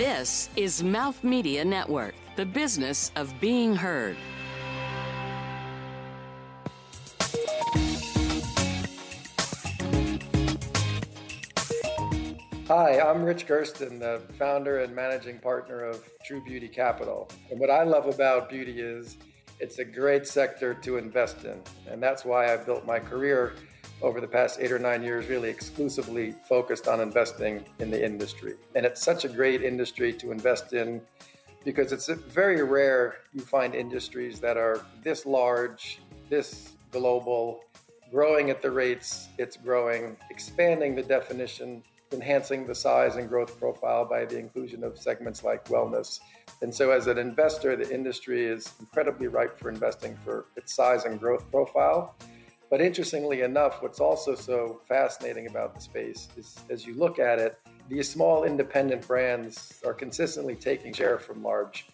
This is Mouth Media Network, the business of being heard. Hi, I'm Rich Gersten, the founder and managing partner of True Beauty Capital. And what I love about beauty is it's a great sector to invest in. And that's why I've built my career over the past eight or nine years, really exclusively focused on investing in the industry. And it's such a great industry to invest in because it's very rare you find industries that are this large, this global, growing at the rates it's growing, expanding the definition, enhancing the size and growth profile by the inclusion of segments like wellness. And so, as an investor, the industry is incredibly ripe for investing for its size and growth profile. But interestingly enough, what's also so fascinating about the space is as you look at it, these small independent brands are consistently taking share from large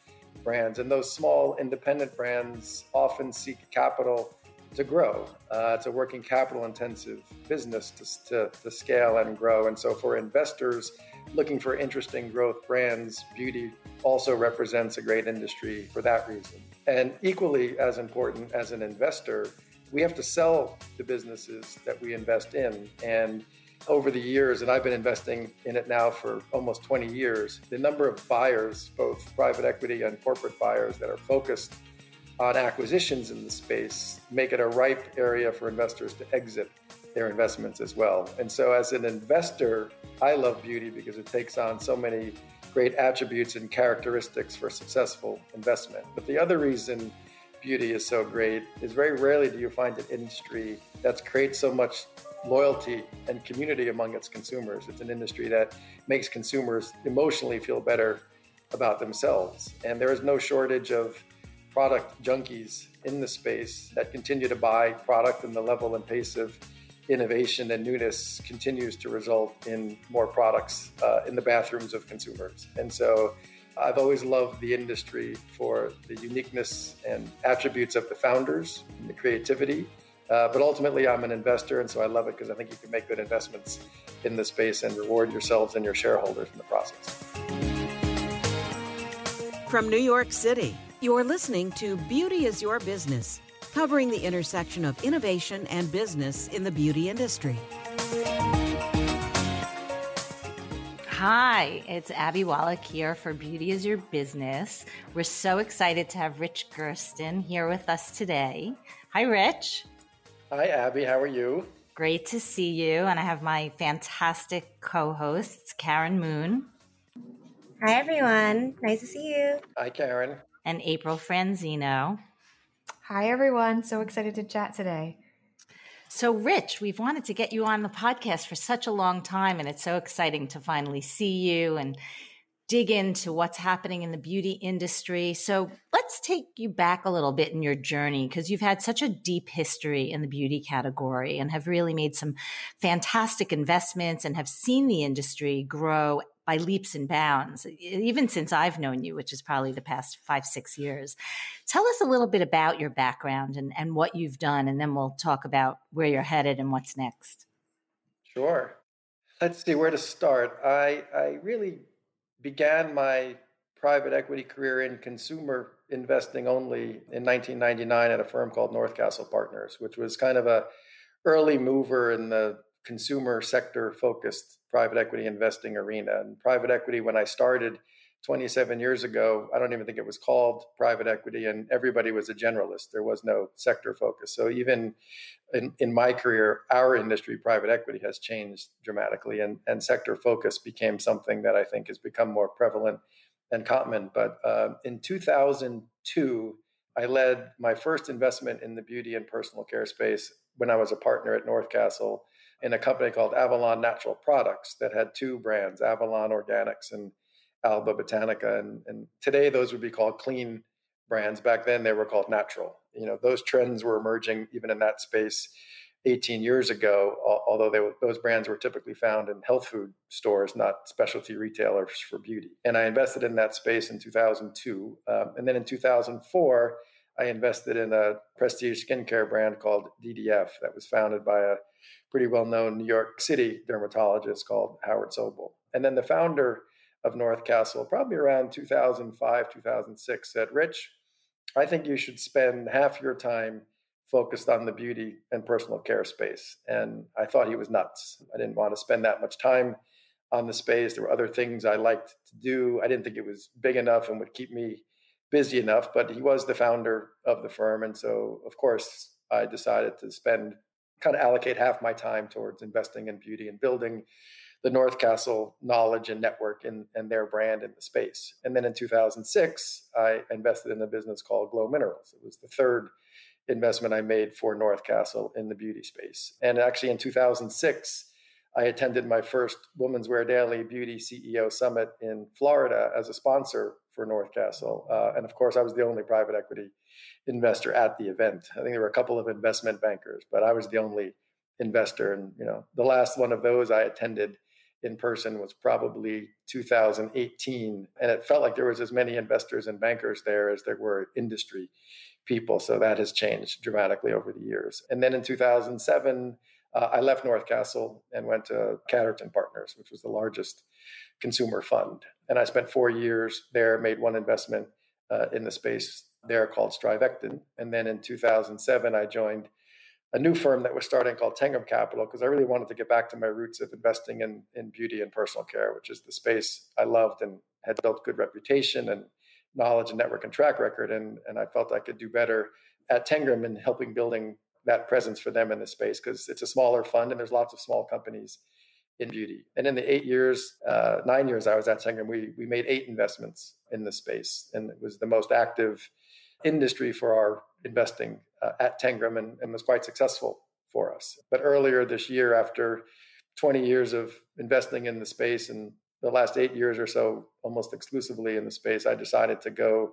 brands. And those small independent brands often seek capital to grow. Uh, it's a working capital intensive business to, to, to scale and grow. And so for investors looking for interesting growth brands, beauty also represents a great industry for that reason. And equally as important as an investor, we have to sell the businesses that we invest in. And over the years, and I've been investing in it now for almost 20 years, the number of buyers, both private equity and corporate buyers, that are focused on acquisitions in the space make it a ripe area for investors to exit their investments as well. And so, as an investor, I love beauty because it takes on so many great attributes and characteristics for successful investment. But the other reason beauty is so great is very rarely do you find an industry that creates so much loyalty and community among its consumers. It's an industry that makes consumers emotionally feel better about themselves. And there is no shortage of product junkies in the space that continue to buy product and the level and pace of innovation and newness continues to result in more products uh, in the bathrooms of consumers. And so I've always loved the industry for the uniqueness and attributes of the founders and the creativity. Uh, but ultimately, I'm an investor, and so I love it because I think you can make good investments in the space and reward yourselves and your shareholders in the process. From New York City, you're listening to Beauty is Your Business, covering the intersection of innovation and business in the beauty industry. Hi, it's Abby Wallach here for Beauty is Your Business. We're so excited to have Rich Gersten here with us today. Hi, Rich. Hi, Abby. How are you? Great to see you. And I have my fantastic co hosts, Karen Moon. Hi, everyone. Nice to see you. Hi, Karen. And April Franzino. Hi, everyone. So excited to chat today. So, Rich, we've wanted to get you on the podcast for such a long time, and it's so exciting to finally see you and dig into what's happening in the beauty industry. So, let's take you back a little bit in your journey because you've had such a deep history in the beauty category and have really made some fantastic investments and have seen the industry grow by leaps and bounds, even since I've known you, which is probably the past five, six years. Tell us a little bit about your background and, and what you've done, and then we'll talk about where you're headed and what's next. Sure. Let's see where to start. I, I really began my private equity career in consumer investing only in 1999 at a firm called Northcastle Partners, which was kind of a early mover in the consumer sector focused private equity investing arena. And private equity, when I started 27 years ago, I don't even think it was called private equity, and everybody was a generalist. There was no sector focus. So even in, in my career, our industry, private equity, has changed dramatically, and, and sector focus became something that I think has become more prevalent and common. But uh, in 2002, I led my first investment in the beauty and personal care space when I was a partner at Northcastle in a company called Avalon Natural Products that had two brands, Avalon Organics and Alba Botanica. And, and today those would be called clean brands. Back then they were called natural. You know, those trends were emerging even in that space 18 years ago, although those brands were typically found in health food stores, not specialty retailers for beauty. And I invested in that space in 2002. Um, and then in 2004, I invested in a prestige skincare brand called DDF that was founded by a pretty well known New York City dermatologist called Howard Sobel. And then the founder of North Castle, probably around 2005, 2006, said, Rich, I think you should spend half your time focused on the beauty and personal care space. And I thought he was nuts. I didn't want to spend that much time on the space. There were other things I liked to do. I didn't think it was big enough and would keep me busy enough, but he was the founder of the firm. And so, of course, I decided to spend kind of allocate half my time towards investing in beauty and building the North Castle knowledge and network and, and their brand in the space. And then in 2006, I invested in a business called Glow Minerals. It was the third investment I made for North Castle in the beauty space. And actually, in 2006, I attended my first Women's Wear Daily Beauty CEO Summit in Florida as a sponsor for North Castle. Uh, and of course, I was the only private equity investor at the event. I think there were a couple of investment bankers, but I was the only investor. And you know, the last one of those I attended in person was probably 2018, and it felt like there was as many investors and bankers there as there were industry people. So that has changed dramatically over the years. And then in 2007. Uh, I left North Castle and went to Catterton Partners, which was the largest consumer fund. And I spent four years there, made one investment uh, in the space there called Strivectin. And then in 2007, I joined a new firm that was starting called Tengram Capital because I really wanted to get back to my roots of investing in, in beauty and personal care, which is the space I loved and had built good reputation and knowledge and network and track record. And, and I felt I could do better at Tengram in helping building that presence for them in the space because it's a smaller fund and there's lots of small companies in beauty. And in the eight years, uh, nine years I was at Tengram, we, we made eight investments in the space. And it was the most active industry for our investing uh, at Tengram and, and was quite successful for us. But earlier this year, after 20 years of investing in the space and the last eight years or so, almost exclusively in the space, I decided to go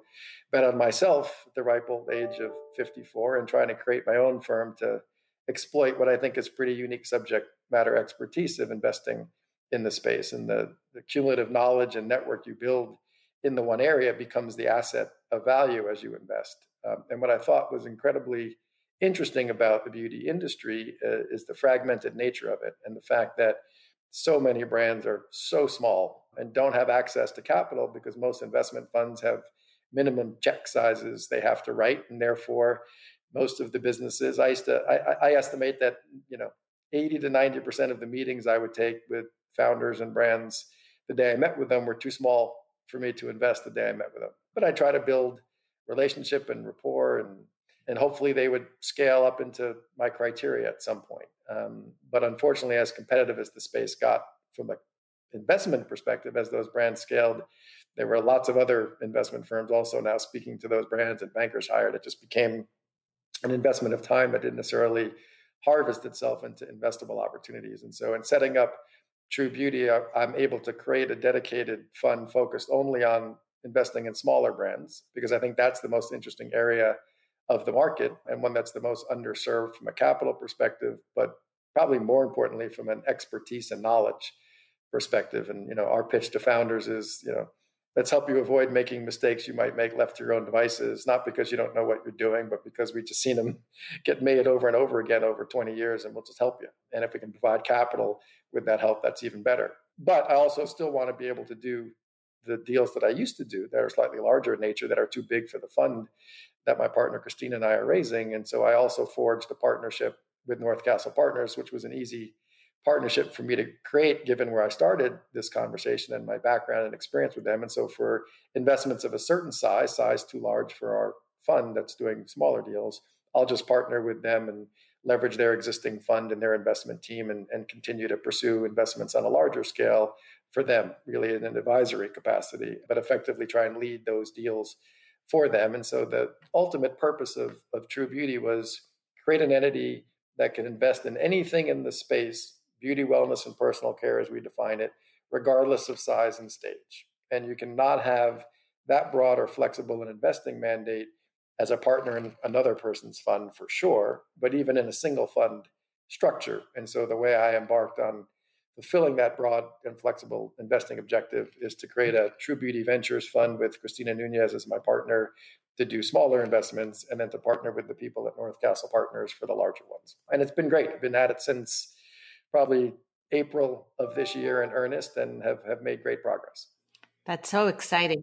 bet on myself at the ripe old age of 54 and trying to create my own firm to exploit what I think is pretty unique subject matter expertise of investing in the space. And the, the cumulative knowledge and network you build in the one area becomes the asset of value as you invest. Um, and what I thought was incredibly interesting about the beauty industry uh, is the fragmented nature of it and the fact that so many brands are so small and don't have access to capital because most investment funds have minimum check sizes they have to write and therefore most of the businesses. I used to i, I estimate that you know 80 to 90 percent of the meetings i would take with founders and brands the day i met with them were too small for me to invest the day i met with them. But i try to build relationship and rapport and and hopefully they would scale up into my criteria at some point. Um, but unfortunately, as competitive as the space got from an investment perspective, as those brands scaled, there were lots of other investment firms also now speaking to those brands and bankers hired. It just became an investment of time that didn't necessarily harvest itself into investable opportunities. And so, in setting up True Beauty, I'm able to create a dedicated fund focused only on investing in smaller brands because I think that's the most interesting area of the market and one that's the most underserved from a capital perspective, but probably more importantly from an expertise and knowledge perspective. And you know, our pitch to founders is, you know, let's help you avoid making mistakes you might make left to your own devices, not because you don't know what you're doing, but because we've just seen them get made over and over again over 20 years, and we'll just help you. And if we can provide capital with that help, that's even better. But I also still want to be able to do the deals that I used to do that are slightly larger in nature that are too big for the fund that my partner Christina and I are raising. And so I also forged a partnership with North Castle Partners, which was an easy partnership for me to create given where I started this conversation and my background and experience with them. And so for investments of a certain size, size too large for our fund that's doing smaller deals, I'll just partner with them and leverage their existing fund and their investment team and, and continue to pursue investments on a larger scale for them, really in an advisory capacity, but effectively try and lead those deals for them. And so the ultimate purpose of, of True Beauty was create an entity that can invest in anything in the space, beauty, wellness, and personal care as we define it, regardless of size and stage. And you cannot have that broad or flexible an investing mandate as a partner in another person's fund for sure, but even in a single fund structure. And so the way I embarked on fulfilling that broad and flexible investing objective is to create a True Beauty Ventures fund with Christina Nunez as my partner to do smaller investments and then to partner with the people at North Castle Partners for the larger ones. And it's been great. I've been at it since probably April of this year in earnest and have, have made great progress. That's so exciting.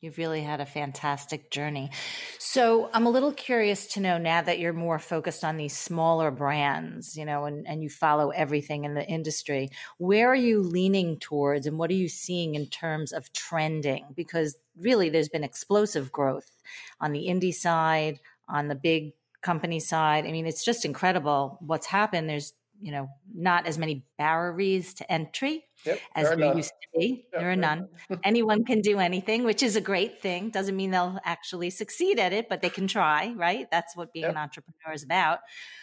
You've really had a fantastic journey. So I'm a little curious to know now that you're more focused on these smaller brands, you know, and, and you follow everything in the industry, where are you leaning towards and what are you seeing in terms of trending? Because really there's been explosive growth on the indie side, on the big company side. I mean, it's just incredible what's happened. There's you know not as many barriers to entry yep, as there, used to be. Yep, there are none. Anyone can do anything, which is a great thing. Doesn't mean they'll actually succeed at it, but they can try. Right? That's what being yep. an entrepreneur is about.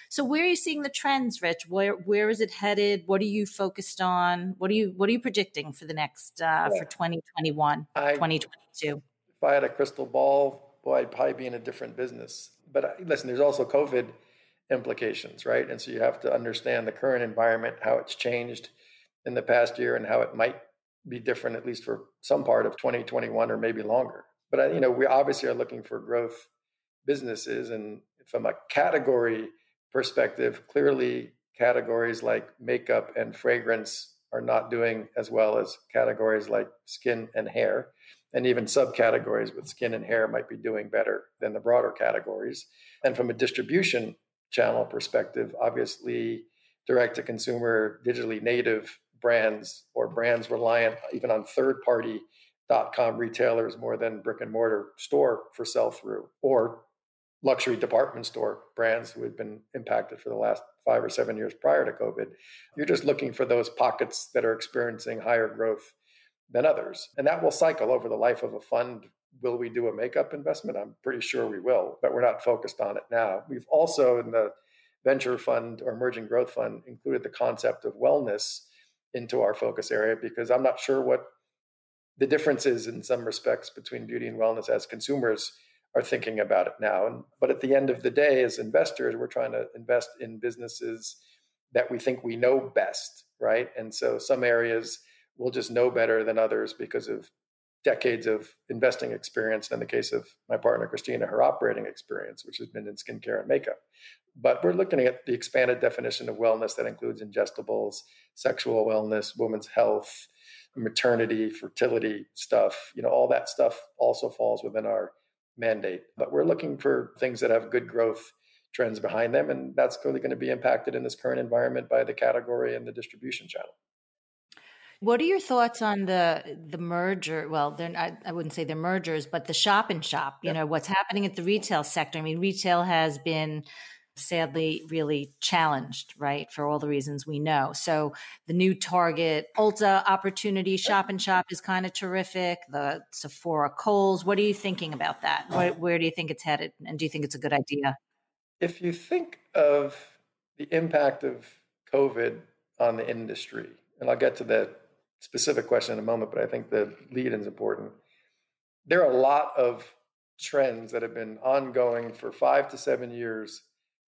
So, where are you seeing the trends, Rich? Where where is it headed? What are you focused on? What are you what are you predicting for the next uh, yeah. for 2021, I, 2022? If I had a crystal ball, boy, I'd probably be in a different business. But uh, listen, there's also COVID implications, right? And so you have to understand the current environment, how it's changed in the past year, and how it might be different at least for some part of 2021 or maybe longer. But uh, you know, we obviously are looking for growth businesses, and from a category perspective, clearly categories like makeup and fragrance are not doing as well as categories like skin and hair. And even subcategories with skin and hair might be doing better than the broader categories. And from a distribution channel perspective, obviously direct to consumer, digitally native brands or brands reliant even on third party dot com retailers more than brick and mortar store for sell through or luxury department store brands who had been impacted for the last five or seven years prior to COVID. You're just looking for those pockets that are experiencing higher growth than others. And that will cycle over the life of a fund will we do a makeup investment? I'm pretty sure we will, but we're not focused on it now. We've also, in the venture fund or emerging growth fund, included the concept of wellness into our focus area because I'm not sure what the difference is in some respects between beauty and wellness as consumers are thinking about it now. And, but at the end of the day, as investors, we're trying to invest in businesses that we think we know best, right? And so some areas we'll just know better than others because of decades of investing experience. And In the case of my partner, Christina, her operating experience, which has been in skincare and makeup. But we're looking at the expanded definition of wellness that includes ingestibles, sexual wellness, women's health, maternity, fertility stuff. You know, all that stuff also falls within our mandate. But we're looking for things that have good growth trends behind them. And that's clearly going to be impacted in this current environment by the category and the distribution channel. What are your thoughts on the the merger? Well, they're I, I wouldn't say they're mergers, but the shop and shop. You know what's happening at the retail sector. I mean, retail has been sadly really challenged, right, for all the reasons we know. So the new Target Ulta opportunity shop and shop is kind of terrific. The Sephora Kohl's. What are you thinking about that? Where, where do you think it's headed, and do you think it's a good idea? If you think of the impact of COVID on the industry, and I'll get to that specific question in a moment, but I think the lead in is important. There are a lot of trends that have been ongoing for five to seven years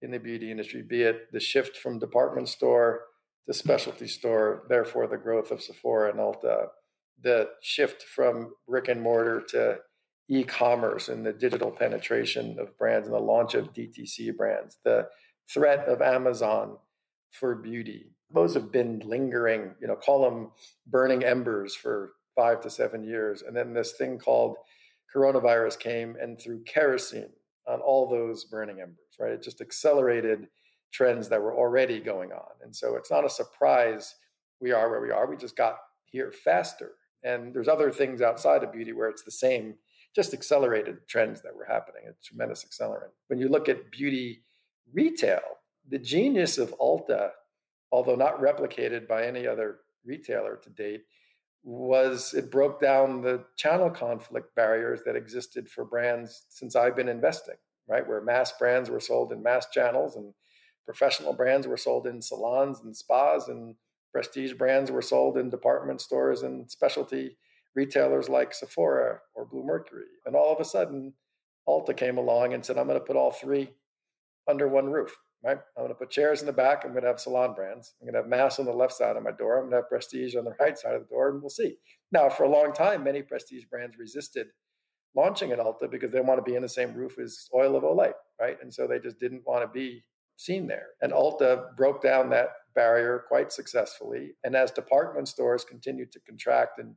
in the beauty industry, be it the shift from department store to specialty store, therefore the growth of Sephora and Ulta, the shift from brick and mortar to e-commerce and the digital penetration of brands and the launch of DTC brands, the threat of Amazon for beauty, those have been lingering, you know, call them burning embers for five to seven years. And then this thing called coronavirus came and threw kerosene on all those burning embers, right? It just accelerated trends that were already going on. And so it's not a surprise we are where we are. We just got here faster. And there's other things outside of beauty where it's the same, just accelerated trends that were happening. It's tremendous accelerant. When you look at beauty retail, the genius of Ulta although not replicated by any other retailer to date, was it broke down the channel conflict barriers that existed for brands since I've been investing, right? Where mass brands were sold in mass channels and professional brands were sold in salons and spas and prestige brands were sold in department stores and specialty retailers like Sephora or Blue Mercury. And all of a sudden, Ulta came along and said, I'm going to put all three under one roof right? I'm going to put chairs in the back. I'm going to have salon brands. I'm going to have mass on the left side of my door. I'm going to have prestige on the right side of the door, and we'll see. Now, for a long time, many prestige brands resisted launching an Ulta because they want to be in the same roof as Oil of Olay, right? And so they just didn't want to be seen there. And Ulta broke down that barrier quite successfully. And as department stores continued to contract and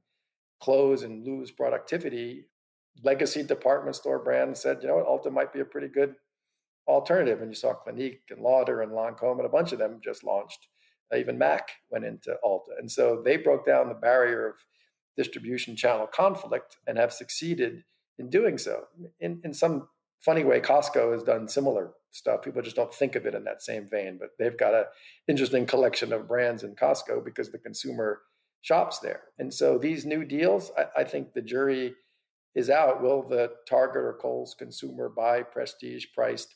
close and lose productivity, legacy department store brands said, you know what, Ulta might be a pretty good alternative. And you saw Clinique and Lauder and Lancome and a bunch of them just launched. Uh, even Mac went into Ulta. And so they broke down the barrier of distribution channel conflict and have succeeded in doing so. In, in some funny way, Costco has done similar stuff. People just don't think of it in that same vein, but they've got an interesting collection of brands in Costco because the consumer shops there. And so these new deals, I, I think the jury is out. Will the Target or Kohl's consumer buy prestige priced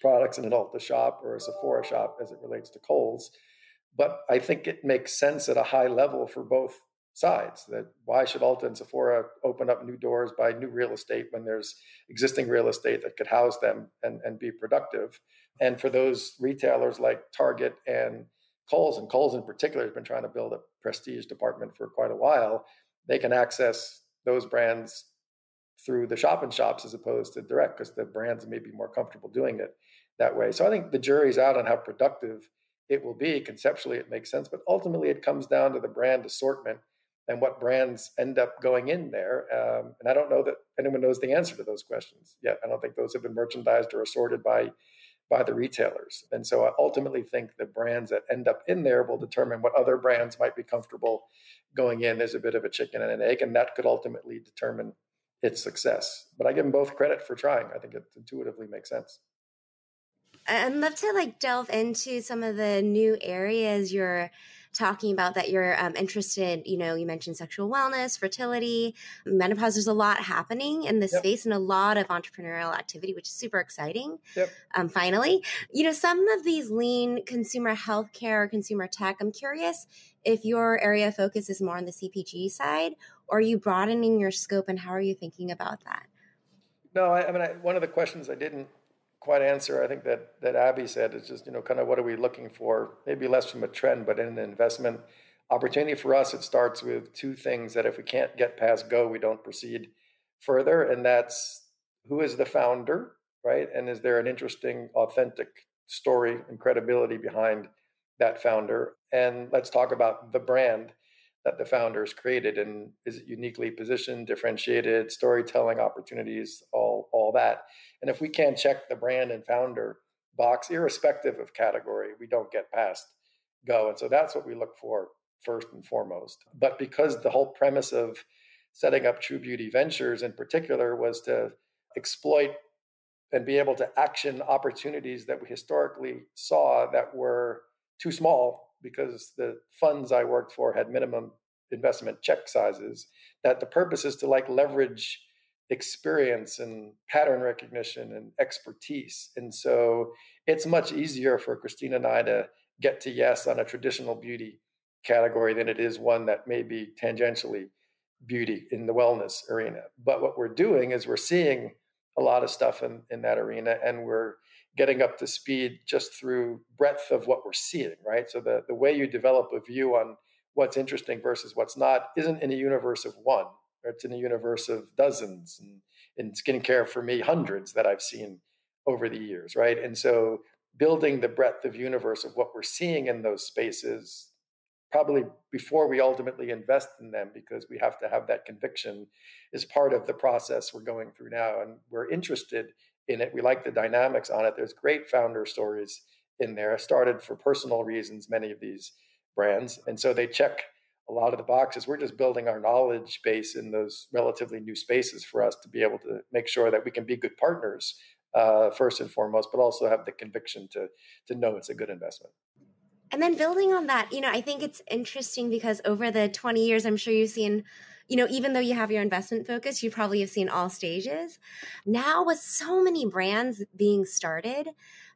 products in an Ulta shop or a Sephora shop as it relates to Kohl's? But I think it makes sense at a high level for both sides that why should Ulta and Sephora open up new doors, buy new real estate when there's existing real estate that could house them and, and be productive? And for those retailers like Target and Kohl's, and Kohl's in particular has been trying to build a prestige department for quite a while, they can access those brands through the shop and shops as opposed to direct because the brands may be more comfortable doing it that way. So I think the jury's out on how productive it will be. Conceptually, it makes sense, but ultimately, it comes down to the brand assortment and what brands end up going in there. Um, and I don't know that anyone knows the answer to those questions yet. I don't think those have been merchandised or assorted by by the retailers. And so I ultimately think the brands that end up in there will determine what other brands might be comfortable going in. There's a bit of a chicken and an egg, and that could ultimately determine its success. But I give them both credit for trying. I think it intuitively makes sense. I'd love to like delve into some of the new areas you're talking about that you're um, interested you know you mentioned sexual wellness fertility menopause there's a lot happening in this yep. space and a lot of entrepreneurial activity which is super exciting yep. um, finally you know some of these lean consumer healthcare consumer tech i'm curious if your area of focus is more on the cpg side or are you broadening your scope and how are you thinking about that no i, I mean I, one of the questions i didn't quite answer. I think that that Abby said It's just you know kind of what are we looking for? Maybe less from a trend, but in an investment opportunity for us, it starts with two things that if we can't get past go, we don't proceed further, and that's who is the founder, right? And is there an interesting, authentic story and credibility behind that founder? And let's talk about the brand that the founders created and is it uniquely positioned, differentiated, storytelling opportunities, all all that. And if we can't check the brand and founder box, irrespective of category, we don't get past go. And so that's what we look for first and foremost. But because the whole premise of setting up True Beauty Ventures in particular was to exploit and be able to action opportunities that we historically saw that were too small because the funds I worked for had minimum investment check sizes, that the purpose is to like leverage experience and pattern recognition and expertise. And so it's much easier for Christina and I to get to yes on a traditional beauty category than it is one that may be tangentially beauty in the wellness arena. But what we're doing is we're seeing a lot of stuff in, in that arena and we're getting up to speed just through breadth of what we're seeing, right? So the, the way you develop a view on what's interesting versus what's not isn't in a universe of one it's in a universe of dozens and in skincare for me hundreds that i've seen over the years right? And so building the breadth of universe of what we're seeing in those spaces probably before we ultimately invest in them because we have to have that conviction is part of the process we're going through now and we're interested in it. We like the dynamics on it. There's great founder stories in there. Started for personal reasons many of these brands and so they check a lot of the boxes. We're just building our knowledge base in those relatively new spaces for us to be able to make sure that we can be good partners uh, first and foremost, but also have the conviction to to know it's a good investment. And then building on that, you know, I think it's interesting because over the 20 years, I'm sure you've seen, you know, even though you have your investment focus, you probably have seen all stages. Now, with so many brands being started,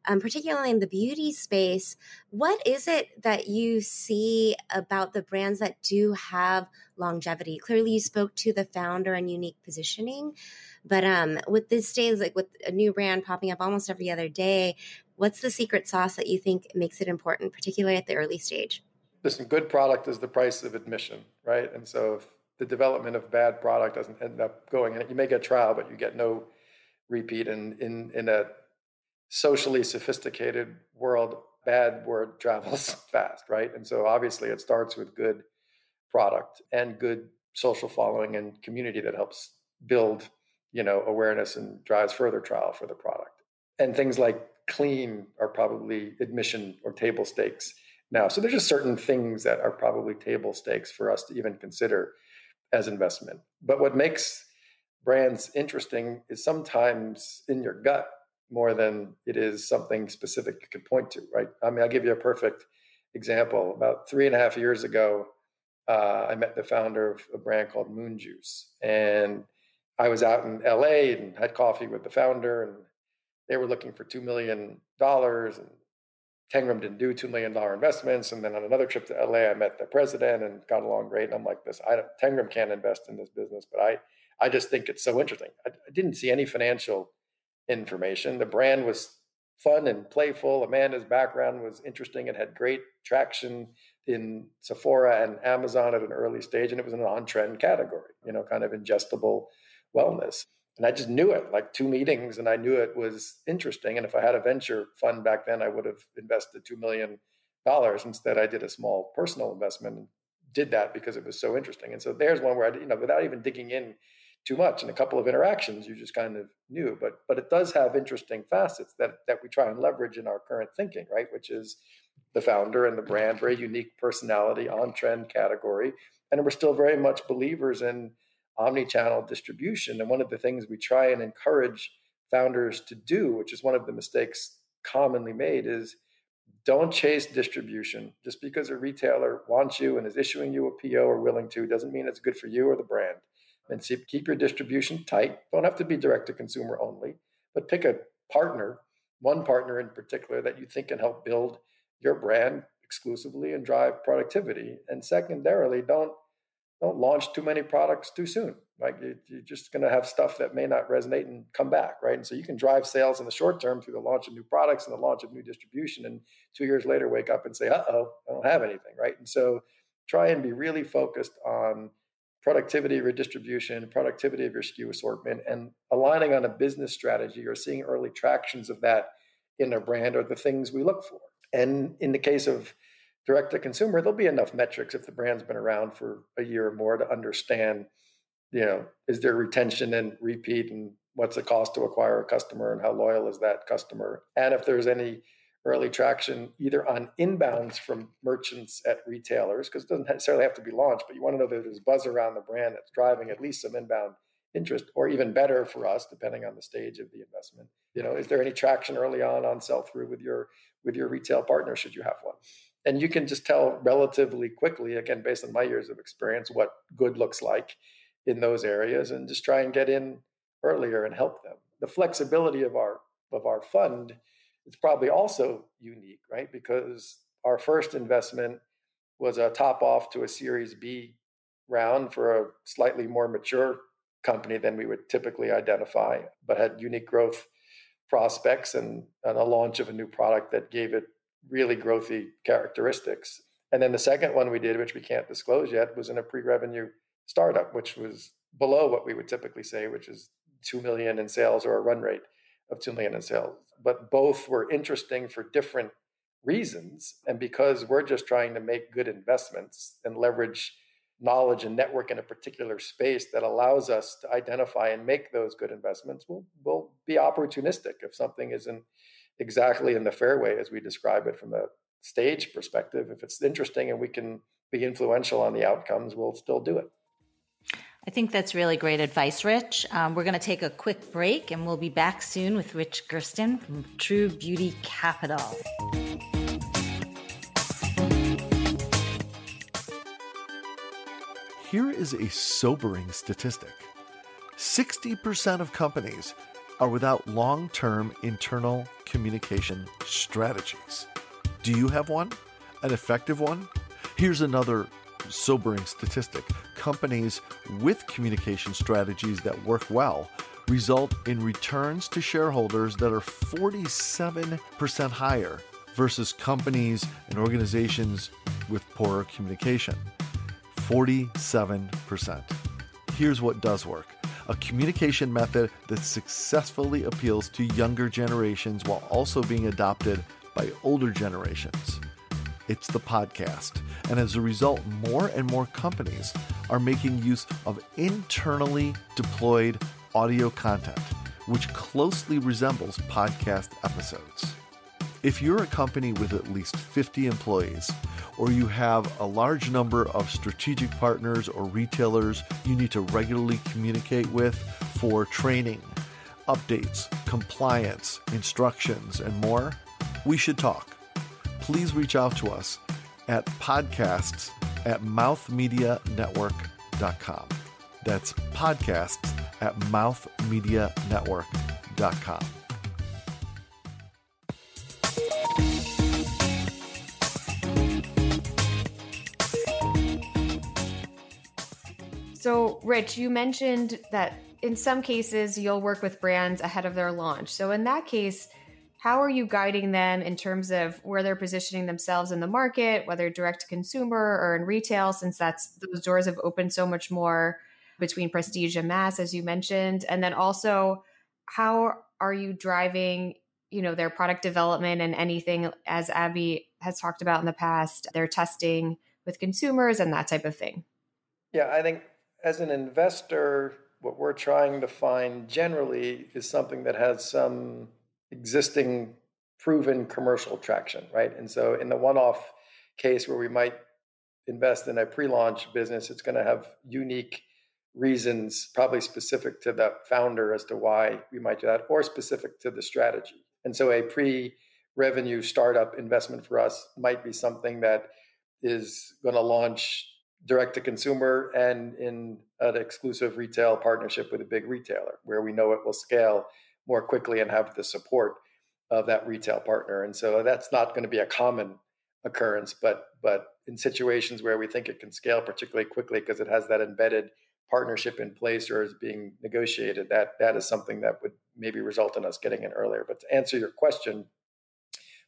um, particularly in the beauty space, what is it that you see about the brands that do have longevity? Clearly, you spoke to the founder and unique positioning, but um, with this days, like with a new brand popping up almost every other day, what's the secret sauce that you think makes it important, particularly at the early stage? Listen, good product is the price of admission, right? And so if the development of bad product doesn't end up going in it, you may get trial, but you get no repeat. And in, in a socially sophisticated world, bad word travels fast, right? And so obviously it starts with good product and good social following and community that helps build, you know, awareness and drives further trial for the product. And things like clean are probably admission or table stakes now. So there's just certain things that are probably table stakes for us to even consider as investment. But what makes brands interesting is sometimes in your gut more than it is something specific you could point to, right? I mean, I'll give you a perfect example. About three and a half years ago, uh, I met the founder of a brand called Moon Juice. And I was out in LA and had coffee with the founder, and they were looking for $2 million. And Tengram didn't do $2 million investments. And then on another trip to LA, I met the president and got along great. And I'm like, this, I Tengram can't invest in this business, but I, I just think it's so interesting. I, I didn't see any financial information. The brand was fun and playful. Amanda's background was interesting It had great traction in Sephora and Amazon at an early stage. And it was an on trend category, you know, kind of ingestible wellness. And I just knew it like two meetings and I knew it was interesting. And if I had a venture fund back then, I would have invested $2 million. Instead, I did a small personal investment and did that because it was so interesting. And so there's one where I, you know, without even digging in too much in a couple of interactions, you just kind of knew. But but it does have interesting facets that that we try and leverage in our current thinking, right? Which is the founder and the brand, very unique personality, on trend category. And we're still very much believers in omni-channel distribution. And one of the things we try and encourage founders to do, which is one of the mistakes commonly made, is don't chase distribution. Just because a retailer wants you and is issuing you a PO or willing to doesn't mean it's good for you or the brand. And see, keep your distribution tight. Don't have to be direct to consumer only, but pick a partner, one partner in particular that you think can help build your brand exclusively and drive productivity. And secondarily, don't don't launch too many products too soon. Like you're just going to have stuff that may not resonate and come back, right? And so you can drive sales in the short term through the launch of new products and the launch of new distribution, and two years later wake up and say, "Uh oh, I don't have anything," right? And so try and be really focused on productivity redistribution, productivity of your SKU assortment, and aligning on a business strategy or seeing early tractions of that in a brand are the things we look for. And in the case of direct to consumer, there'll be enough metrics if the brand's been around for a year or more to understand, you know, is there retention and repeat and what's the cost to acquire a customer and how loyal is that customer? And if there's any early traction either on inbounds from merchants at retailers, because it doesn't necessarily have to be launched, but you want to know that there's buzz around the brand that's driving at least some inbound interest, or even better for us, depending on the stage of the investment. You know, is there any traction early on on sell through with your with your retail partner should you have one? And you can just tell relatively quickly, again, based on my years of experience, what good looks like in those areas, and just try and get in earlier and help them. The flexibility of our of our fund is probably also unique, right? Because our first investment was a top off to a Series B round for a slightly more mature company than we would typically identify, but had unique growth prospects and, and a launch of a new product that gave it really growthy characteristics. And then the second one we did, which we can't disclose yet, was in a pre-revenue startup, which was below what we would typically say, which is two million in sales or a run rate of two million in sales. But both were interesting for different reasons. And because we're just trying to make good investments and leverage knowledge and network in a particular space that allows us to identify and make those good investments, we'll, we'll be opportunistic if something isn't exactly in the fairway as we describe it from a stage perspective. If it's interesting and we can be influential on the outcomes, we'll still do it. I think that's really great advice, Rich. Um, we're going to take a quick break and we'll be back soon with Rich Gersten from True Beauty Capital. Here is a sobering statistic 60% of companies are without long term internal communication strategies. Do you have one? An effective one? Here's another sobering statistic companies with communication strategies that work well result in returns to shareholders that are 47% higher versus companies and organizations with poorer communication. 47%. Here's what does work a communication method that successfully appeals to younger generations while also being adopted by older generations. It's the podcast. And as a result, more and more companies are making use of internally deployed audio content, which closely resembles podcast episodes. If you're a company with at least 50 employees, or you have a large number of strategic partners or retailers you need to regularly communicate with for training, updates, compliance, instructions, and more, we should talk. Please reach out to us at podcasts at mouthmedianetwork.com. That's podcasts at mouthmedianetwork.com. So, Rich, you mentioned that in some cases you'll work with brands ahead of their launch. So, in that case, how are you guiding them in terms of where they're positioning themselves in the market, whether direct to consumer or in retail, since that's those doors have opened so much more between prestige and mass, as you mentioned, and then also how are you driving, you know, their product development and anything as Abby has talked about in the past, their testing with consumers and that type of thing. Yeah, I think as an investor, what we're trying to find generally is something that has some existing proven commercial traction, right? And so in the one off case where we might invest in a pre launch business, it's going to have unique reasons, probably specific to the founder as to why we might do that, or specific to the strategy. And so a pre revenue startup investment for us might be something that is going to launch direct to consumer and in an exclusive retail partnership with a big retailer where we know it will scale more quickly and have the support of that retail partner. And so that's not going to be a common occurrence, but but in situations where we think it can scale particularly quickly because it has that embedded partnership in place or is being negotiated, that that is something that would maybe result in us getting in earlier. But to answer your question,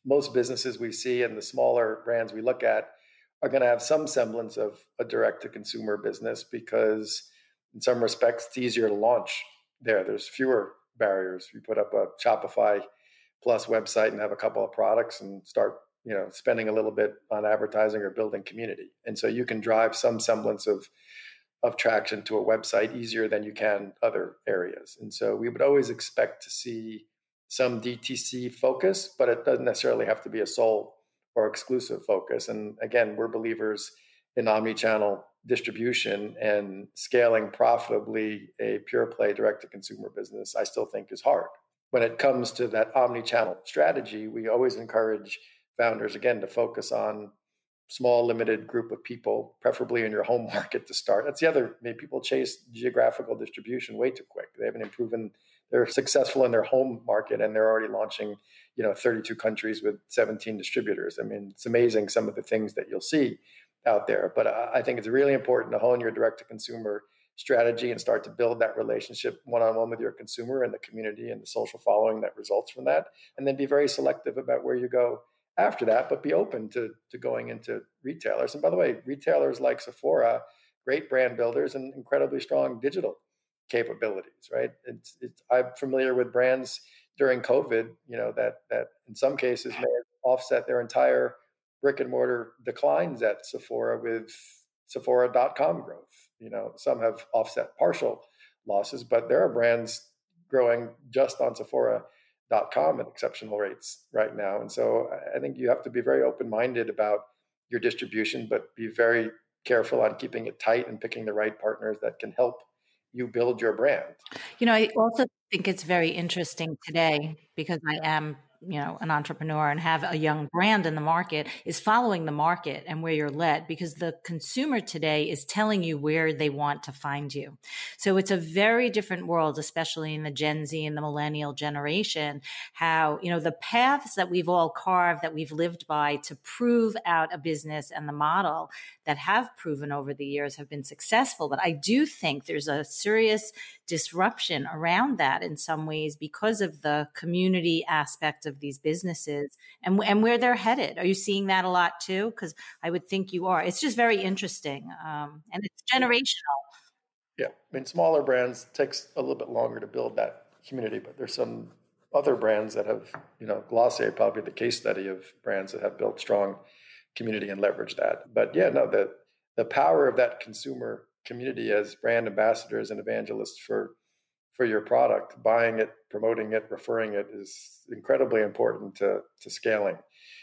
most businesses we see and the smaller brands we look at are going to have some semblance of a direct to consumer business because in some respects it's easier to launch there there's fewer barriers. You put up a shopify plus website and have a couple of products and start you know spending a little bit on advertising or building community. And so you can drive some semblance of of traction to a website easier than you can other areas. And so we would always expect to see some dtc focus but it doesn't necessarily have to be a sole or exclusive focus. And again, we're believers in omni-channel distribution and scaling profitably a pure play direct to consumer business, I still think is hard. When it comes to that omni-channel strategy, we always encourage founders again to focus on small limited group of people preferably in your home market to start. That's the other people chase geographical distribution way too quick. They haven't proven they're successful in their home market and they're already launching you know 32 countries with 17 distributors. I mean it's amazing some of the things that you'll see out there but i think it's really important to hone your direct to consumer strategy and start to build that relationship one-on-one with your consumer and the community and the social following that results from that. And then be very selective about where you go after that but be open to, to going into retailers. And by the way retailers like sephora great brand builders and incredibly strong digital capabilities right? It's, it's i'm familiar with brands during COVID, you know, that that in some cases may have offset their entire brick and mortar declines at Sephora with Sephora.com growth. You know, some have offset partial losses, but there are brands growing just on Sephora.com at exceptional rates right now. And so I think you have to be very open minded about your distribution, but be very careful on keeping it tight and picking the right partners that can help you build your brand. You know, I also think it's very interesting today because I am you know an entrepreneur and have a young brand in the market is following the market and where you're led because the consumer today is telling you where they want to find you. So it's a very different world especially in the gen z and the millennial generation how you know the paths that we've all carved that we've lived by to prove out a business and the model that have proven over the years have been successful. But i do think there's a serious disruption around that in some ways because of the community aspect of these businesses and, and where they're headed. Are you seeing that a lot too? Because I would think you are. It's just very interesting um, and it's generational. Yeah, I mean, smaller brands takes a little bit longer to build that community, but there's some other brands that have, you know, Glossier probably the case study of brands that have built strong community and leverage that. But yeah, no, the the power of that consumer community as brand ambassadors and evangelists for for your product, buying it, promoting it, referring it is incredibly important to, to scaling.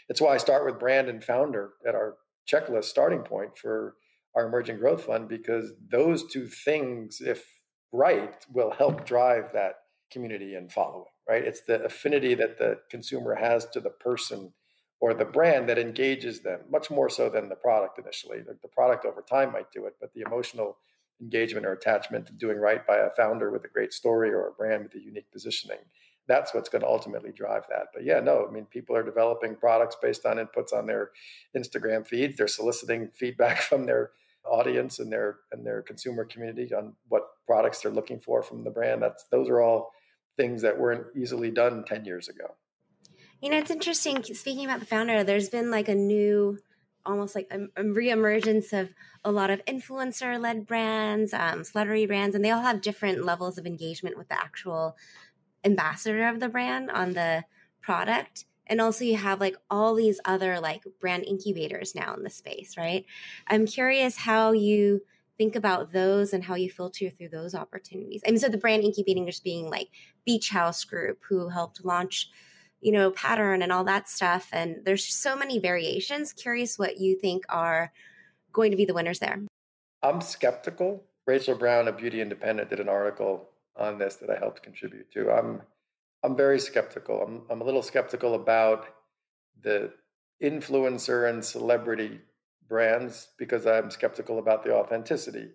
It's why I start with brand and founder at our checklist starting point for our emerging growth fund, because those two things, if right, will help drive that community and following, right? It's the affinity that the consumer has to the person or the brand that engages them much more so than the product initially. The product over time might do it, but the emotional engagement or attachment to doing right by a founder with a great story or a brand with a unique positioning. That's what's going to ultimately drive that. But yeah, no, I mean, people are developing products based on inputs on their Instagram feeds. They're soliciting feedback from their audience and their and their consumer community on what products they're looking for from the brand. That's those are all things that weren't easily done 10 years ago. You know, it's interesting speaking about the founder, there's been like a new almost like a, reemergence of a lot of influencer led brands, um, celebrity brands, and they all have different levels of engagement with the actual ambassador of the brand on the product. And also, you have like all these other like brand incubators now in the space, right? I'm curious how you think about those and how you filter through those opportunities. I mean, so the brand incubating just being like Beach House Group, who helped launch you know, pattern and all that stuff. And there's so many variations. Curious what you think are going to be the winners there. I'm skeptical. Rachel Brown of Beauty Independent did an article on this that I helped contribute to. I'm I'm very skeptical. I'm I'm a little skeptical about the influencer and celebrity brands because I'm skeptical about the authenticity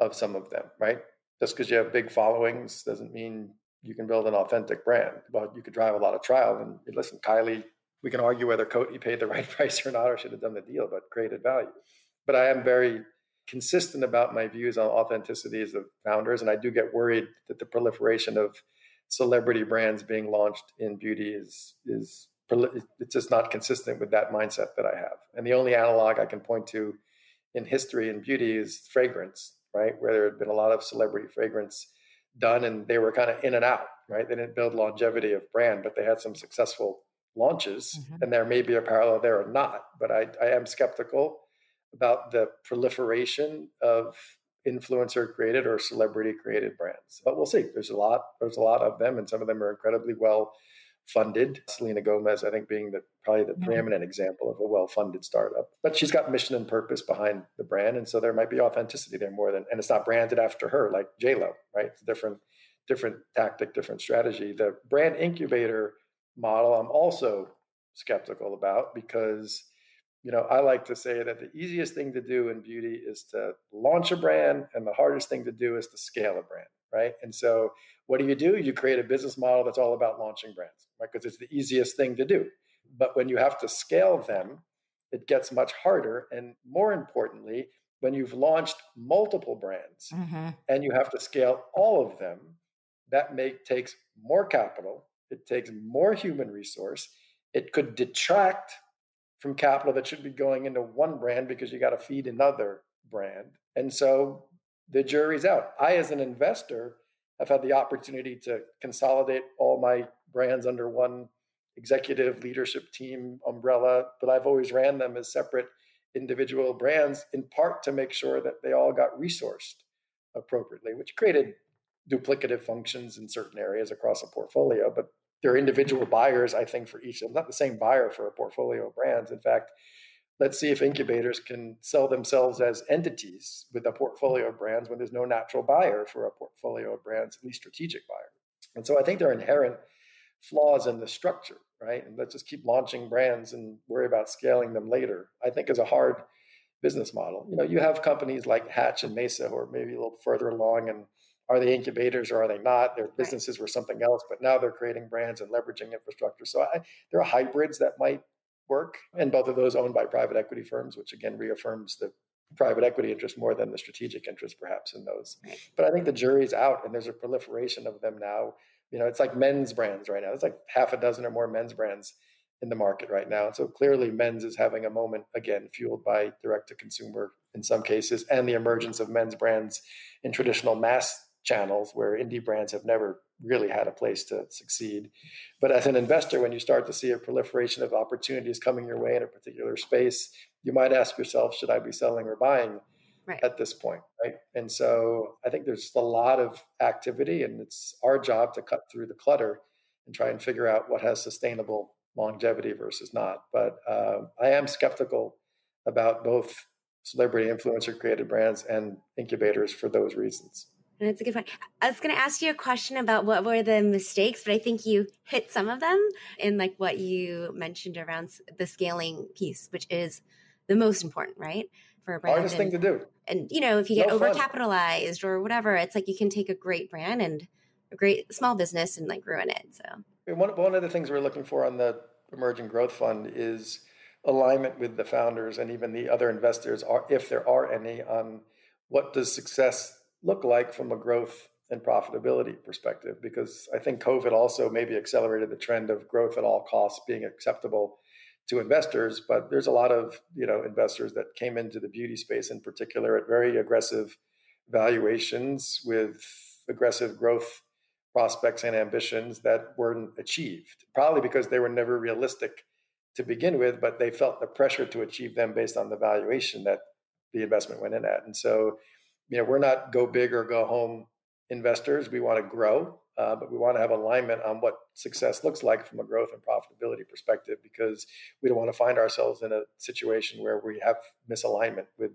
of some of them, right? Just because you have big followings doesn't mean you can build an authentic brand. But you could drive a lot of trial. And listen, Kylie, we can argue whether Coty paid the right price or not, or should have done the deal, but created value. But I am very consistent about my views on authenticity as of founders, and I do get worried that the proliferation of celebrity brands being launched in beauty is is it's just not consistent with that mindset that I have. And the only analog I can point to in history in beauty is fragrance, right? Where there had been a lot of celebrity fragrance done and they were kind of in and out, right? They didn't build longevity of brand, but they had some successful launches. Mm-hmm. And there may be a parallel there or not, but I, I am skeptical about the proliferation of influencer created or celebrity created brands. But we'll see. There's a lot, there's a lot of them, and some of them are incredibly well funded. Selena Gomez, I think, being the probably the preeminent example of a well-funded startup. But she's got mission and purpose behind the brand, and so there might be authenticity there more than, and it's not branded after her like J Lo, right? It's different, different tactic, different strategy. The brand incubator model, I'm also skeptical about because you know, I like to say that the easiest thing to do in beauty is to launch a brand, and the hardest thing to do is to scale a brand, right? And so, what do you do? You create a business model that's all about launching brands, right? Because it's the easiest thing to do. But when you have to scale them, it gets much harder. And more importantly, when you've launched multiple brands mm-hmm. and you have to scale all of them, that make takes more capital. It takes more human resource. It could detract from capital that should be going into one brand because you got to feed another brand. And so the jury's out. I, as an investor, have had the opportunity to consolidate all my brands under one executive leadership team umbrella, but I've always ran them as separate individual brands, in part to make sure that they all got resourced appropriately, which created duplicative functions in certain areas across a portfolio. But there are individual buyers, I think, for each of them, not the same buyer for a portfolio of brands. In fact, let's see if incubators can sell themselves as entities with a portfolio of brands when there's no natural buyer for a portfolio of brands, at least strategic buyer. And so I think there are inherent flaws in the structure, right? And let's just keep launching brands and worry about scaling them later. I think is a hard business model. You know, you have companies like Hatch and Maesa who are maybe a little further along and are they incubators or are they not? Their businesses were something else, but now they're creating brands and leveraging infrastructure. So I, there are hybrids that might work, and both of those owned by private equity firms, which again reaffirms the private equity interest more than the strategic interest, perhaps in those. But I think the jury's out, and there's a proliferation of them now. You know, it's like men's brands right now. It's like half a dozen or more men's brands in the market right now. And so clearly, men's is having a moment again, fueled by direct to consumer in some cases, and the emergence of men's brands in traditional mass channels where indie brands have never really had a place to succeed. But as an investor, when you start to see a proliferation of opportunities coming your way in a particular space, you might ask yourself, should I be selling or buying right. at this point? Right. And so I think there's a lot of activity, and it's our job to cut through the clutter and try and figure out what has sustainable longevity versus not. But uh, I am skeptical about both celebrity influencer created brands and incubators for those reasons. That's a good point. I was going to ask you a question about what were the mistakes, but I think you hit some of them in like what you mentioned around the scaling piece, which is the most important, right? For a brand. Hardest and, thing to do. And you know, if you get no overcapitalized fun. or whatever, it's like you can take a great brand and a great small business and like ruin it. So one one of the things we're looking for on the emerging growth fund is alignment with the founders and even the other investors, are, if there are any, on what does success look like from a growth and profitability perspective because I think COVID also maybe accelerated the trend of growth at all costs being acceptable to investors. But there's a lot of you know investors that came into the beauty space in particular at very aggressive valuations with aggressive growth prospects and ambitions that weren't achieved, probably because they were never realistic to begin with, but they felt the pressure to achieve them based on the valuation that the investment went in at. And so you know, we're not go big or go home investors. We want to grow, uh, but we want to have alignment on what success looks like from a growth and profitability perspective because we don't want to find ourselves in a situation where we have misalignment with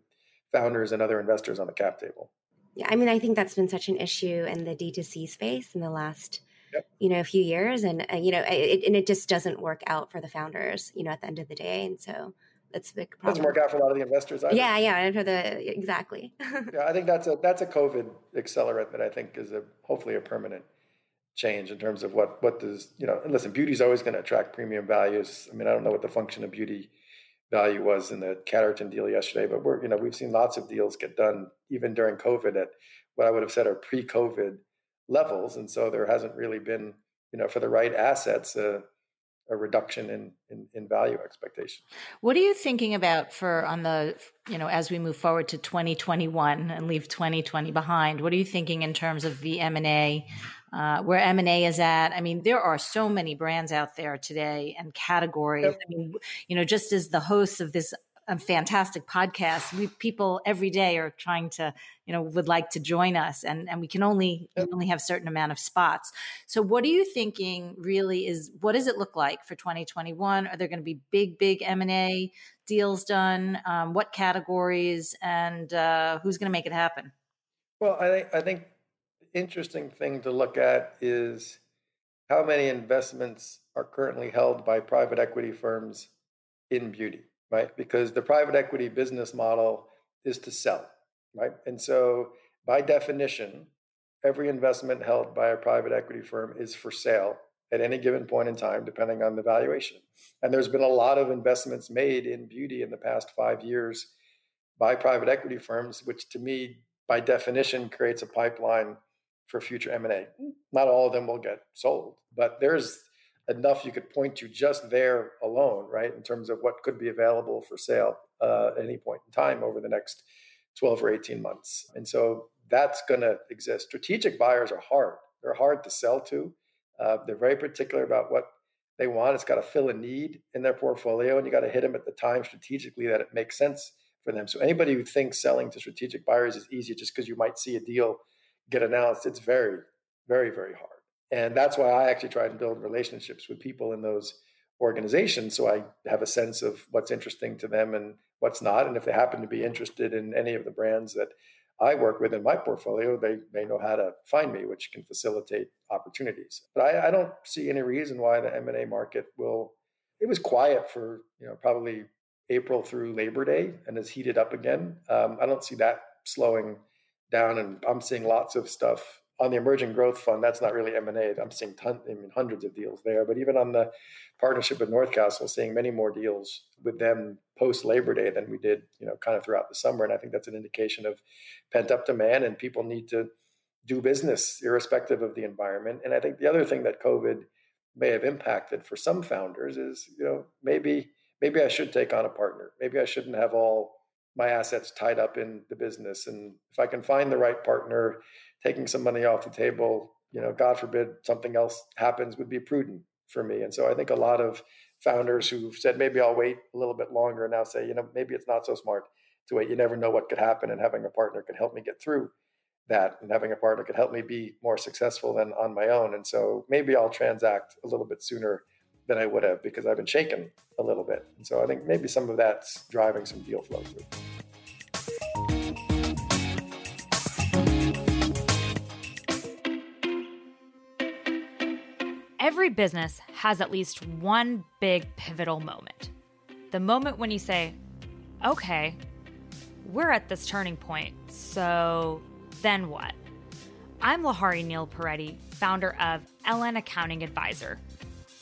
founders and other investors on the cap table. Yeah, I mean, I think that's been such an issue in the D2C space in the last, yep. you know, a few years, and uh, you know, it, and it just doesn't work out for the founders, you know, at the end of the day, and so that's a big problem. Doesn't work out for a lot of the investors. Either. Yeah, yeah, for the exactly. yeah, I think that's a that's a COVID accelerant that I think is a hopefully a permanent change in terms of what what does you know. And listen, beauty is always going to attract premium values. I mean, I don't know what the function of beauty value was in the Catterton deal yesterday, but we're you know we've seen lots of deals get done even during COVID at what I would have said are pre-COVID levels, and so there hasn't really been you know for the right assets. Uh, a reduction in, in, in value expectation. What are you thinking about for on the you know as we move forward to 2021 and leave 2020 behind? What are you thinking in terms of the M and A? Uh, where M and A is at. I mean, there are so many brands out there today and categories. Yep. I mean, you know, just as the hosts of this a fantastic podcast. We people every day are trying to, you know, would like to join us, and and we can only we only have certain amount of spots. So, what are you thinking? Really, is what does it look like for 2021? Are there going to be big, big M and A deals done? Um, what categories, and uh, who's going to make it happen? Well, I think I think the interesting thing to look at is how many investments are currently held by private equity firms in beauty right? Because the private equity business model is to sell, right? And so, by definition, every investment held by a private equity firm is for sale at any given point in time, depending on the valuation. And there's been a lot of investments made in beauty in the past five years by private equity firms, which to me, by definition, creates a pipeline for future M&A. Not all of them will get sold, but there's enough you could point to just there alone, right, in terms of what could be available for sale uh, at any point in time over the next 12 or 18 months. And so that's going to exist. Strategic buyers are hard. They're hard to sell to. Uh, they're very particular about what they want. It's got to fill a need in their portfolio, and you got to hit them at the time strategically that it makes sense for them. So anybody who thinks selling to strategic buyers is easy just because you might see a deal get announced, it's very, very, very hard. And that's why I actually try and build relationships with people in those organizations so I have a sense of what's interesting to them and what's not. And if they happen to be interested in any of the brands that I work with in my portfolio, they may know how to find me, which can facilitate opportunities. But I, I don't see any reason why the M&A market will. It was quiet for you know probably April through Labor Day and has heated up again. Um, I don't see that slowing down, and I'm seeing lots of stuff on the emerging growth fund, that's not really M&A. I'm seeing ton, I mean, hundreds of deals there. But even on the partnership with Northcastle, seeing many more deals with them post Labor Day than we did, you know, kind of throughout the summer. And I think that's an indication of pent up demand and people need to do business irrespective of the environment. And I think the other thing that COVID may have impacted for some founders is, you know, maybe maybe I should take on a partner. Maybe I shouldn't have all my assets tied up in the business. And if I can find the right partner taking some money off the table, you know, God forbid something else happens, would be prudent for me. And so I think a lot of founders who've said maybe I'll wait a little bit longer now say, you know, maybe it's not so smart to wait. You never know what could happen, and having a partner could help me get through that, and having a partner could help me be more successful than on my own. And so maybe I'll transact a little bit sooner than I would have because I've been shaken a little bit. And so I think maybe some of that's driving some deal flow through. Every business has at least one big pivotal moment. The moment when you say, okay, we're at this turning point, so then what? I'm Lahari Neil Peretti, founder of LN Accounting Advisor.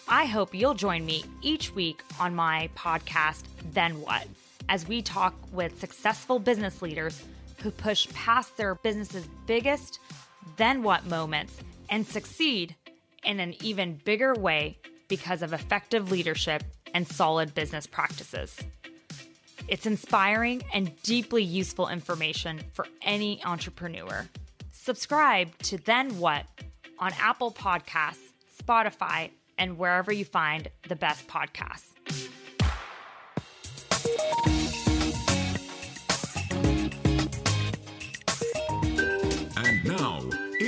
I hope you'll join me each week on my podcast, Then What, as we talk with successful business leaders who push past their business's biggest then what moments and succeed in an even bigger way because of effective leadership and solid business practices. It's inspiring and deeply useful information for any entrepreneur. Subscribe to Then What on Apple Podcasts, Spotify, and wherever you find the best podcasts.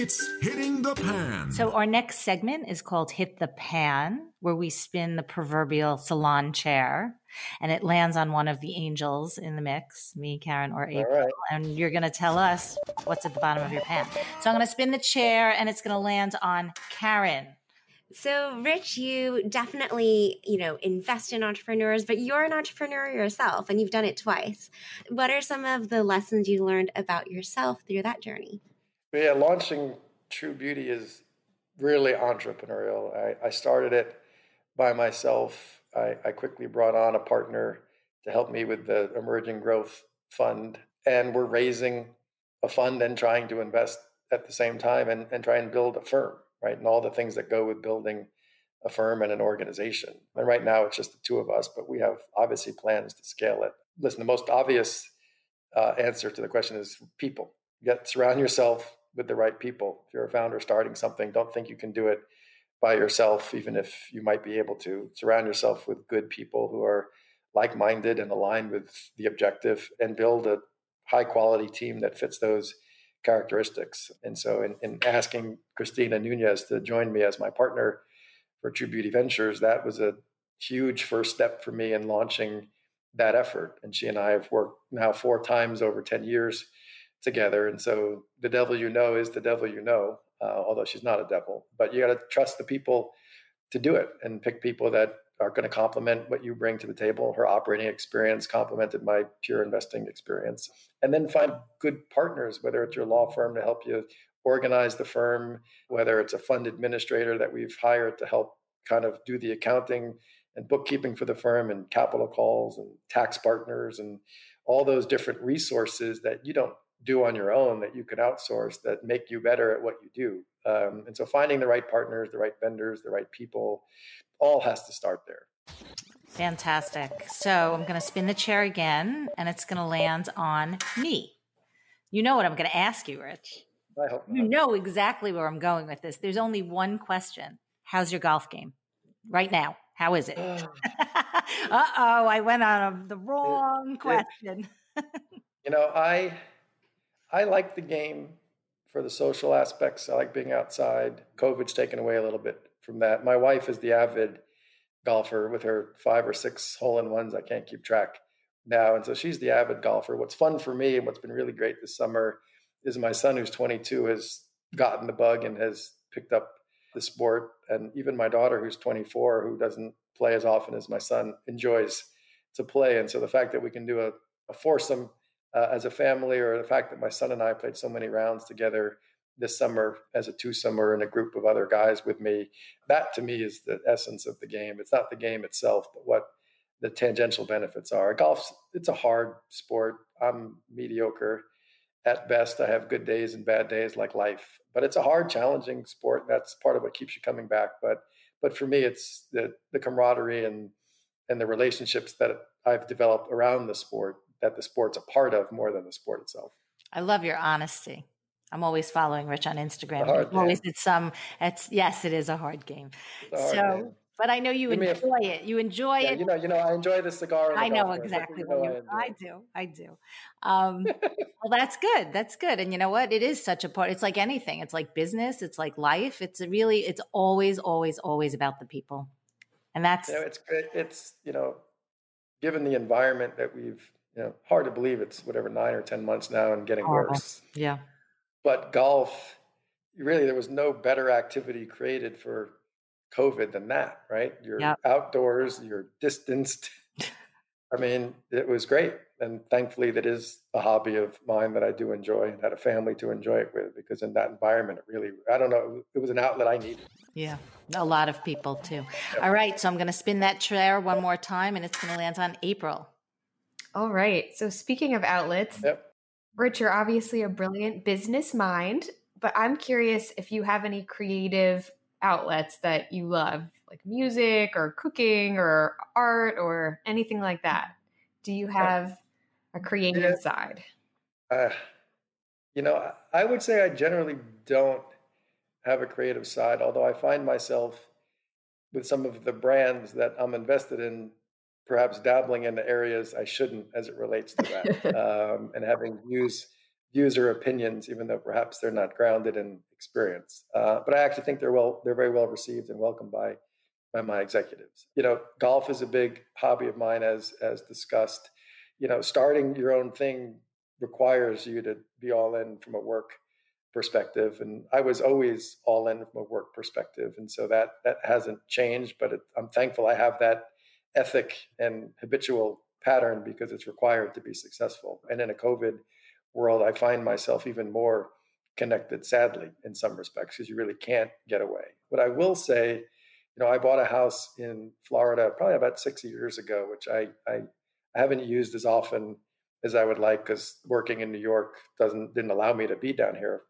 It's hitting the pan. So, our next segment is called Hit the Pan, where we spin the proverbial salon chair and it lands on one of the angels in the mix, me, Karen, or April. Right. And you're going to tell us what's at the bottom of your pan. So, I'm going to spin the chair and it's going to land on Karen. So, Rich, you definitely, you know, invest in entrepreneurs, but you're an entrepreneur yourself and you've done it twice. What are some of the lessons you learned about yourself through that journey? Yeah, launching True Beauty is really entrepreneurial. I, I started it by myself. I, I quickly brought on a partner to help me with the emerging growth fund. And we're raising a fund and trying to invest at the same time and, and try and build a firm right? And all the things that go with building a firm and an organization. And right now it's just the two of us, but we have obviously plans to scale it. Listen, the most obvious uh, answer to the question is people. You get surround yourself with the right people. If you're a founder starting something, don't think you can do it by yourself, even if you might be able to. Surround yourself with good people who are like-minded and aligned with the objective, and build a high-quality team that fits those characteristics. And so, in, in, asking Christina Nunez to join me as my partner for True Beauty Ventures, that was a huge first step for me in launching that effort. And she and I have worked now four times over 10 years together. And so, the devil you know is the devil you know, uh, although she's not a devil. But you got to trust the people to do it and pick people that are going to complement what you bring to the table. Her operating experience complemented my pure investing experience. And then find good partners, whether it's your law firm to help you organize the firm, whether it's a fund administrator that we've hired to help kind of do the accounting and bookkeeping for the firm and capital calls and tax partners and all those different resources that you don't do on your own that you can outsource that make you better at what you do. Um, and so finding the right partners, the right vendors, the right people, all has to start there. Fantastic. So I'm going to spin the chair again and it's going to land on me. You know what I'm going to ask you, Rich. I hope not. You know exactly where I'm going with this. There's only one question How's your golf game right now? How is it? uh oh, I went on the wrong it, question. It, you know, I I like the game for the social aspects. I like being outside. COVID's taken away a little bit from that. My wife is the avid golfer with her five or six hole in ones. I can't keep track now. And so she's the avid golfer. What's fun for me and what's been really great this summer is my son, who's 22, has gotten the bug and has picked up the sport. And even my daughter, who's 24, who doesn't play as often as my son, enjoys to play. And so the fact that we can do a, a foursome uh, as a family, or the fact that my son and I played so many rounds together this summer as a two summer and a group of other guys with me. That to me is the essence of the game. It's not the game itself, but what the tangential benefits are. Golf, it's a hard sport. I'm mediocre at best. I have good days and bad days like life, but it's a hard, challenging sport. That's part of what keeps you coming back. But but for me, it's the the camaraderie and and the relationships that I've developed around the sport that the sport's a part of more than the sport itself. I love your honesty. I'm always following Rich on Instagram. always it's some it's yes, it is a hard game. A hard so game. but I know you Give me a- enjoy it. You enjoy Yeah, it. you know, you know, I enjoy the cigar. The I know what exactly you what know you. enjoy. I do. I do. Um, well, that's good. That's good. And you know what? It is such a part. It's like anything. It's like business. It's like life. It's really. It's always, always, always about the people. And that's You know, it's great. It's you know, given the environment that we've, you know, hard to believe it's whatever nine or ten months now and getting Horrible. worse. yeah. But golf, really, there was no better activity created for COVID than that, right? You're Yep. outdoors, you're distanced. I mean, it was great. And thankfully, that is a hobby of mine that I do enjoy and had a family to enjoy it with because in that environment, it really, I don't know, it was an outlet I needed. Yeah, a lot of people too. All right, so I'm going to spin that chair one more time, and it's going to land on April. All right. So speaking of outlets, Yep. Rich, you're obviously a brilliant business mind, but I'm curious if you have any creative outlets that you love, like music or cooking or art or anything like that. Do you have a creative Yeah. side? Uh, you know, I- I would say I generally don't have a creative side, although I find myself with some of the brands that I'm invested in, perhaps dabbling into areas I shouldn't as it relates to that, um, and having views, views or opinions, even though perhaps they're not grounded in experience. Uh, but I actually think they're well, they're very well received and welcomed by by my executives. You know, golf is a big hobby of mine, as as discussed. You know, starting your own thing requires you to be all in from a work perspective and i was always all in from a work perspective and so that that hasn't changed but it, i'm thankful i have that ethic and habitual pattern because it's required to be successful and in a covid world i find myself even more connected sadly in some respects because you really can't get away what i will say you know i bought a house in florida probably about six years ago which i i, I haven't used as often as I would like because working in New York doesn't didn't allow me to be down here.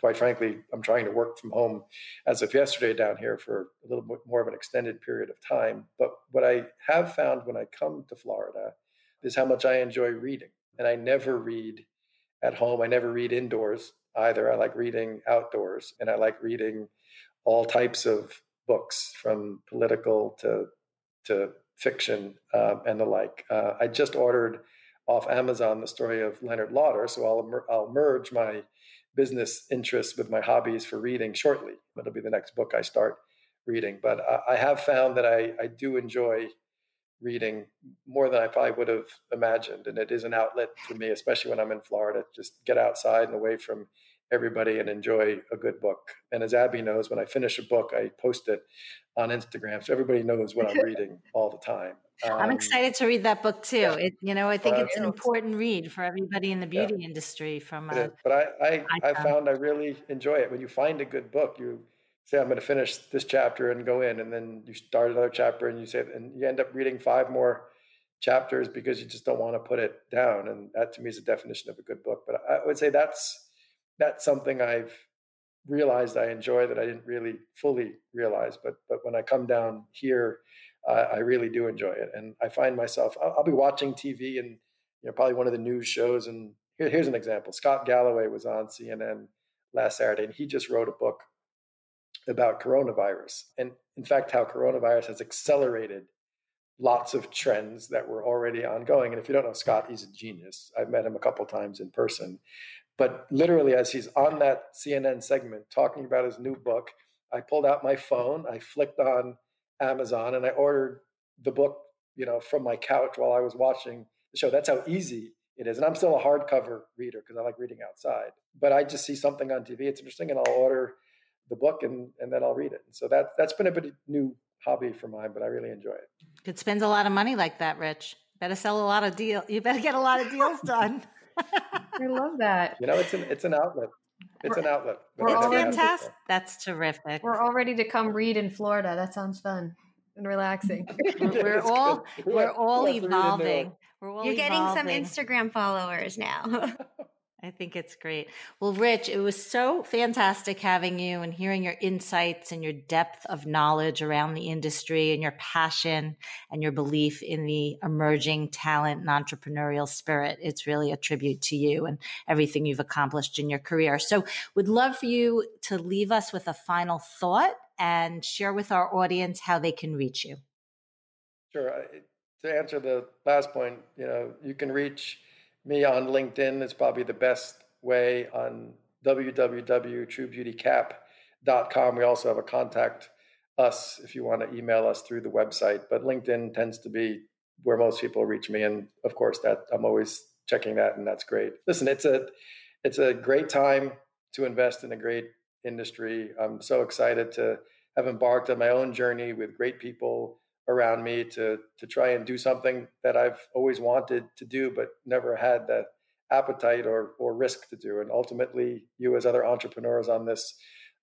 Quite frankly, I'm trying to work from home as of yesterday down here for a little bit more of an extended period of time. But what I have found when I come to Florida is how much I enjoy reading. And I never read at home. I never read indoors either. I like reading outdoors and I like reading all types of books from political to to fiction um, and the like. Uh, I just ordered off Amazon the story of Leonard Lauder, so I'll I'll merge my business interests with my hobbies for reading shortly. That'll be the next book I start reading. But I, I have found that I, I do enjoy reading more than I probably would have imagined, and it is an outlet for me, especially when I'm in Florida. Just get outside and away from everybody and enjoy a good book. And as Abby knows, when I finish a book, I post it on Instagram, so everybody knows what I'm reading all the time. I'm Um, excited to read that book too. yeah. It, you know, I think Uh, it's an important read for everybody in the Yeah. beauty industry. From uh. But I, I, I found- found I really enjoy it. When you find a good book, you say, I'm going to finish this chapter and go in, and then you start another chapter and you say, and you end up reading five more chapters because you just don't want to put it down. And that to me is a definition of a good book. But I would say that's, that's something I've realized I enjoy that I didn't really fully realize. But, but when I come down here, uh, I really do enjoy it. And I find myself, I'll, I'll be watching TV and, you know, probably one of the news shows. And here, here's an example. Scott Galloway was on CNN last Saturday, and he just wrote a book about coronavirus. And in fact, how coronavirus has accelerated lots of trends that were already ongoing. And if you don't know Scott, he's a genius. I've met him a couple times in person. But literally, as he's on that CNN segment talking about his new book, I pulled out my phone, I flicked on Amazon, and I ordered the book, you know, from my couch while I was watching the show. That's how easy it is. And I'm still a hardcover reader because I like reading outside. But I just see something on TV, it's interesting, and I'll order the book and, and then I'll read it. And so that that's been a bit of new hobby for mine, but I really enjoy it. could spend a lot of money like that, Rich. Better sell a lot of deal. You better get a lot of deals done. I love that. You know, it's an it's an outlet. It's an outlet. we're It's all Everyone fantastic. That's terrific. We're all ready to come read in Florida. That sounds fun and relaxing. We're, we're all good. We're all has to read in New York? evolving. We're all You're getting some. Instagram followers now. I think it's great. Well, Rich, it was so fantastic having you and hearing your insights and your depth of knowledge around the industry and your passion and your belief in the emerging talent and entrepreneurial spirit. It's really a tribute to you and everything you've accomplished in your career. So, would love for you to leave us with a final thought and share with our audience how they can reach you. Sure. To answer the last point, you know, you can reach me on LinkedIn is probably the best way on www.truebeautycap.com. We also have a contact us if you want to email us through the website, but LinkedIn tends to be where most people reach me. And of course that I'm always checking that and that's great. Listen, it's a, it's a great time to invest in a great industry. I'm so excited to have embarked on my own journey with great people around me to to try and do something that I've always wanted to do but never had the appetite or or risk to do. And ultimately, you as other entrepreneurs on this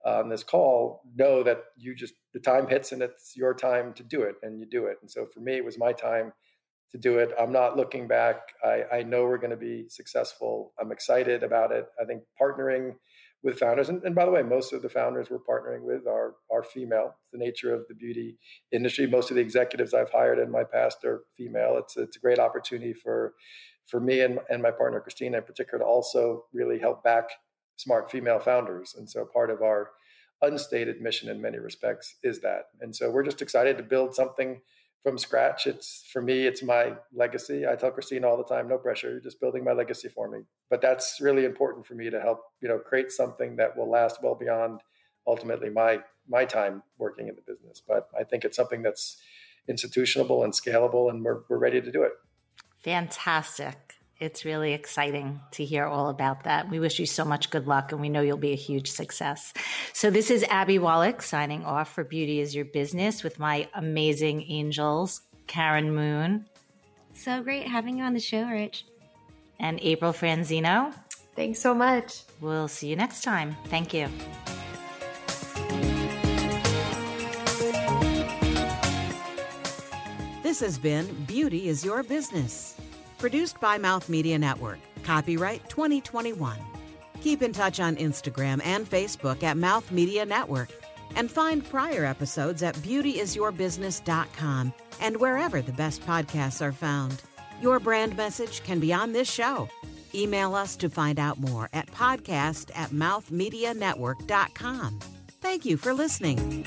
on this call know that you just the time hits and it's your time to do it, and you do it. And so for me, it was my time to do it. I'm not looking back. I, I know we're going to be successful. I'm excited about it. I think partnering with founders. And, and, by the way, most of the founders we're partnering with are are female. It's the nature of the beauty industry. Most of the executives I've hired in my past are female. It's it's a great opportunity for for me and, and my partner Christina in particular to also really help back smart female founders. And so part of our unstated mission in many respects is that. And so we're just excited to build something from scratch. It's for me, it's my legacy. I tell Christine all the time, no pressure, you're just building my legacy for me. But that's really important for me to help, you know, create something that will last well beyond ultimately my my time working in the business. But I think it's something that's institutionable and scalable and we're we're ready to do it. Fantastic it's really exciting to hear all about that. We wish you so much good luck, and we know you'll be a huge success. So, this is Abby Wallach signing off for Beauty is Your Business with my amazing angels, Karen Moon. So great having you on the show, Rich. And April Franzino. Thanks so much. We'll see you next time. Thank you. This has been Beauty is Your Business. Produced by Mouth Media Network. Copyright 2021. Keep in touch on Instagram and Facebook at Mouth Media Network. And find prior episodes at beautyisyourbusiness.com and wherever the best podcasts are found. Your brand message can be on this show. Email us to find out more at podcast at mouthmedianetwork.com. Thank you for listening.